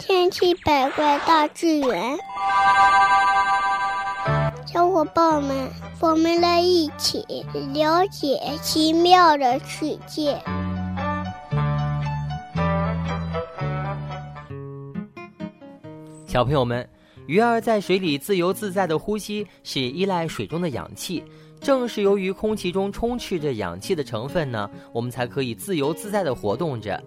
千奇百怪大自然，小伙伴们，我们来一起了解奇妙的世界。小朋友们，鱼儿在水里自由自在的呼吸，是依赖水中的氧气。正是由于空气中充斥着氧气的成分呢，我们才可以自由自在的活动着。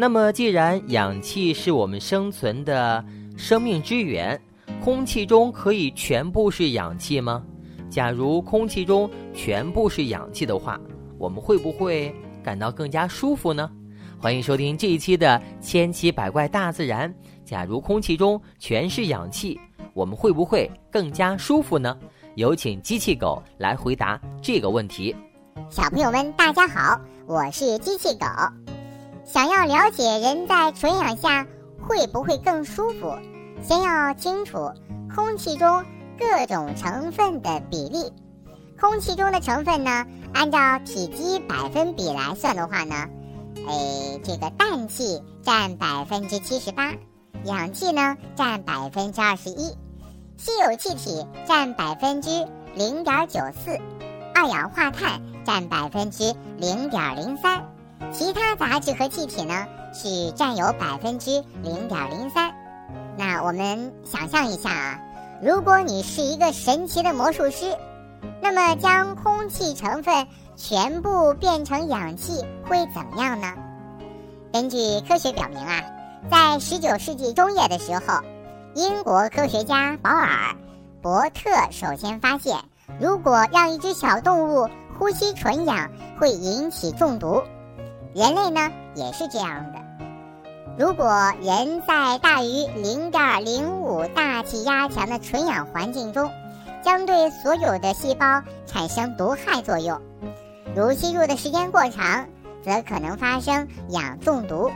那么，既然氧气是我们生存的生命之源，空气中可以全部是氧气吗？假如空气中全部是氧气的话，我们会不会感到更加舒服呢？欢迎收听这一期的《千奇百怪大自然》。假如空气中全是氧气，我们会不会更加舒服呢？有请机器狗来回答这个问题。小朋友们，大家好，我是机器狗。想要了解人在纯氧下会不会更舒服，先要清楚空气中各种成分的比例。空气中的成分呢，按照体积百分比来算的话呢，哎，这个氮气占百分之七十八，氧气呢占百分之二十一，稀有气体占百分之零点九四，二氧化碳占百分之零点零三。其他杂质和气体呢，是占有百分之零点零三。那我们想象一下啊，如果你是一个神奇的魔术师，那么将空气成分全部变成氧气会怎么样呢？根据科学表明啊，在十九世纪中叶的时候，英国科学家保尔·伯特首先发现，如果让一只小动物呼吸纯氧，会引起中毒。人类呢也是这样的。如果人在大于零点零五大气压强的纯氧环境中，将对所有的细胞产生毒害作用。如吸入的时间过长，则可能发生氧中毒。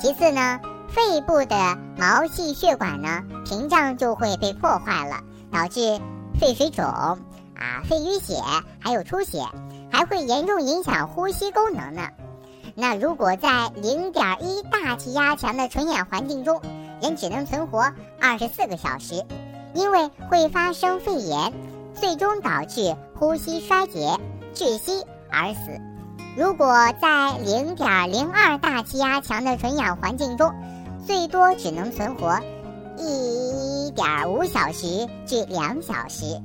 其次呢，肺部的毛细血管呢屏障就会被破坏了，导致肺水肿啊、肺淤血，还有出血，还会严重影响呼吸功能呢。那如果在零点一大气压强的纯氧环境中，人只能存活二十四个小时，因为会发生肺炎，最终导致呼吸衰竭、窒息而死。如果在零点零二大气压强的纯氧环境中，最多只能存活一点五小时至两小时，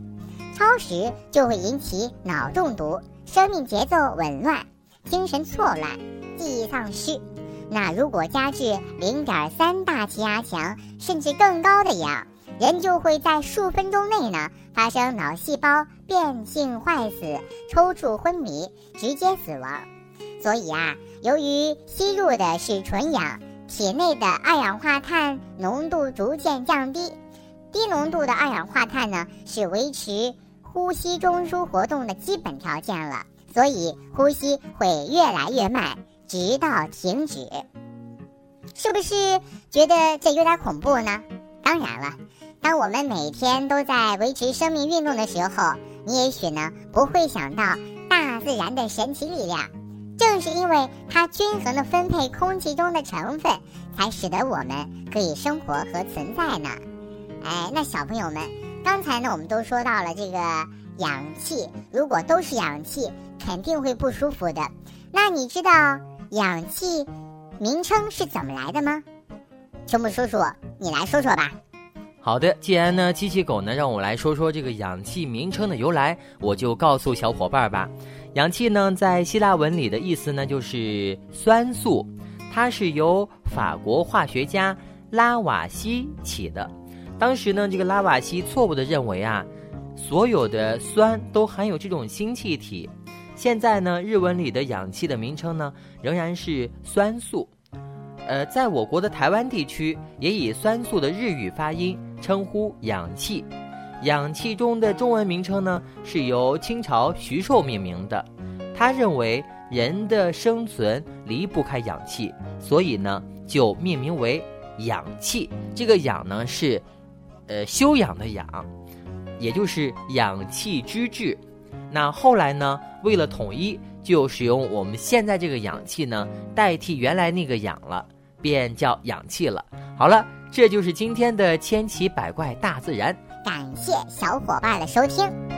超时就会引起脑中毒、生命节奏紊乱、精神错乱。记忆丧失。那如果加至零点三大气压强，甚至更高的氧，人就会在数分钟内呢发生脑细胞变性坏死、抽搐昏迷，直接死亡。所以啊，由于吸入的是纯氧，体内的二氧化碳浓度逐渐降低。低浓度的二氧化碳呢，是维持呼吸中枢活动的基本条件了，所以呼吸会越来越慢。直到停止，是不是觉得这有点恐怖呢？当然了，当我们每天都在维持生命运动的时候，你也许呢不会想到大自然的神奇力量。正是因为它均衡的分配空气中的成分，才使得我们可以生活和存在呢。哎，那小朋友们，刚才呢我们都说到了这个氧气，如果都是氧气，肯定会不舒服的。那你知道？氧气名称是怎么来的吗？秋木叔叔，你来说说吧。好的，既然呢，机器狗呢让我来说说这个氧气名称的由来，我就告诉小伙伴吧。氧气呢，在希腊文里的意思呢就是酸素，它是由法国化学家拉瓦锡起的。当时呢，这个拉瓦锡错误的认为啊，所有的酸都含有这种氢气体。现在呢，日文里的氧气的名称呢仍然是酸素，呃，在我国的台湾地区也以酸素的日语发音称呼氧气。氧气中的中文名称呢是由清朝徐寿命名的，他认为人的生存离不开氧气，所以呢就命名为氧气。这个氧呢是，呃，修养的养，也就是氧气之质。那后来呢？为了统一，就使用我们现在这个氧气呢，代替原来那个氧了，便叫氧气了。好了，这就是今天的千奇百怪大自然。感谢小伙伴的收听。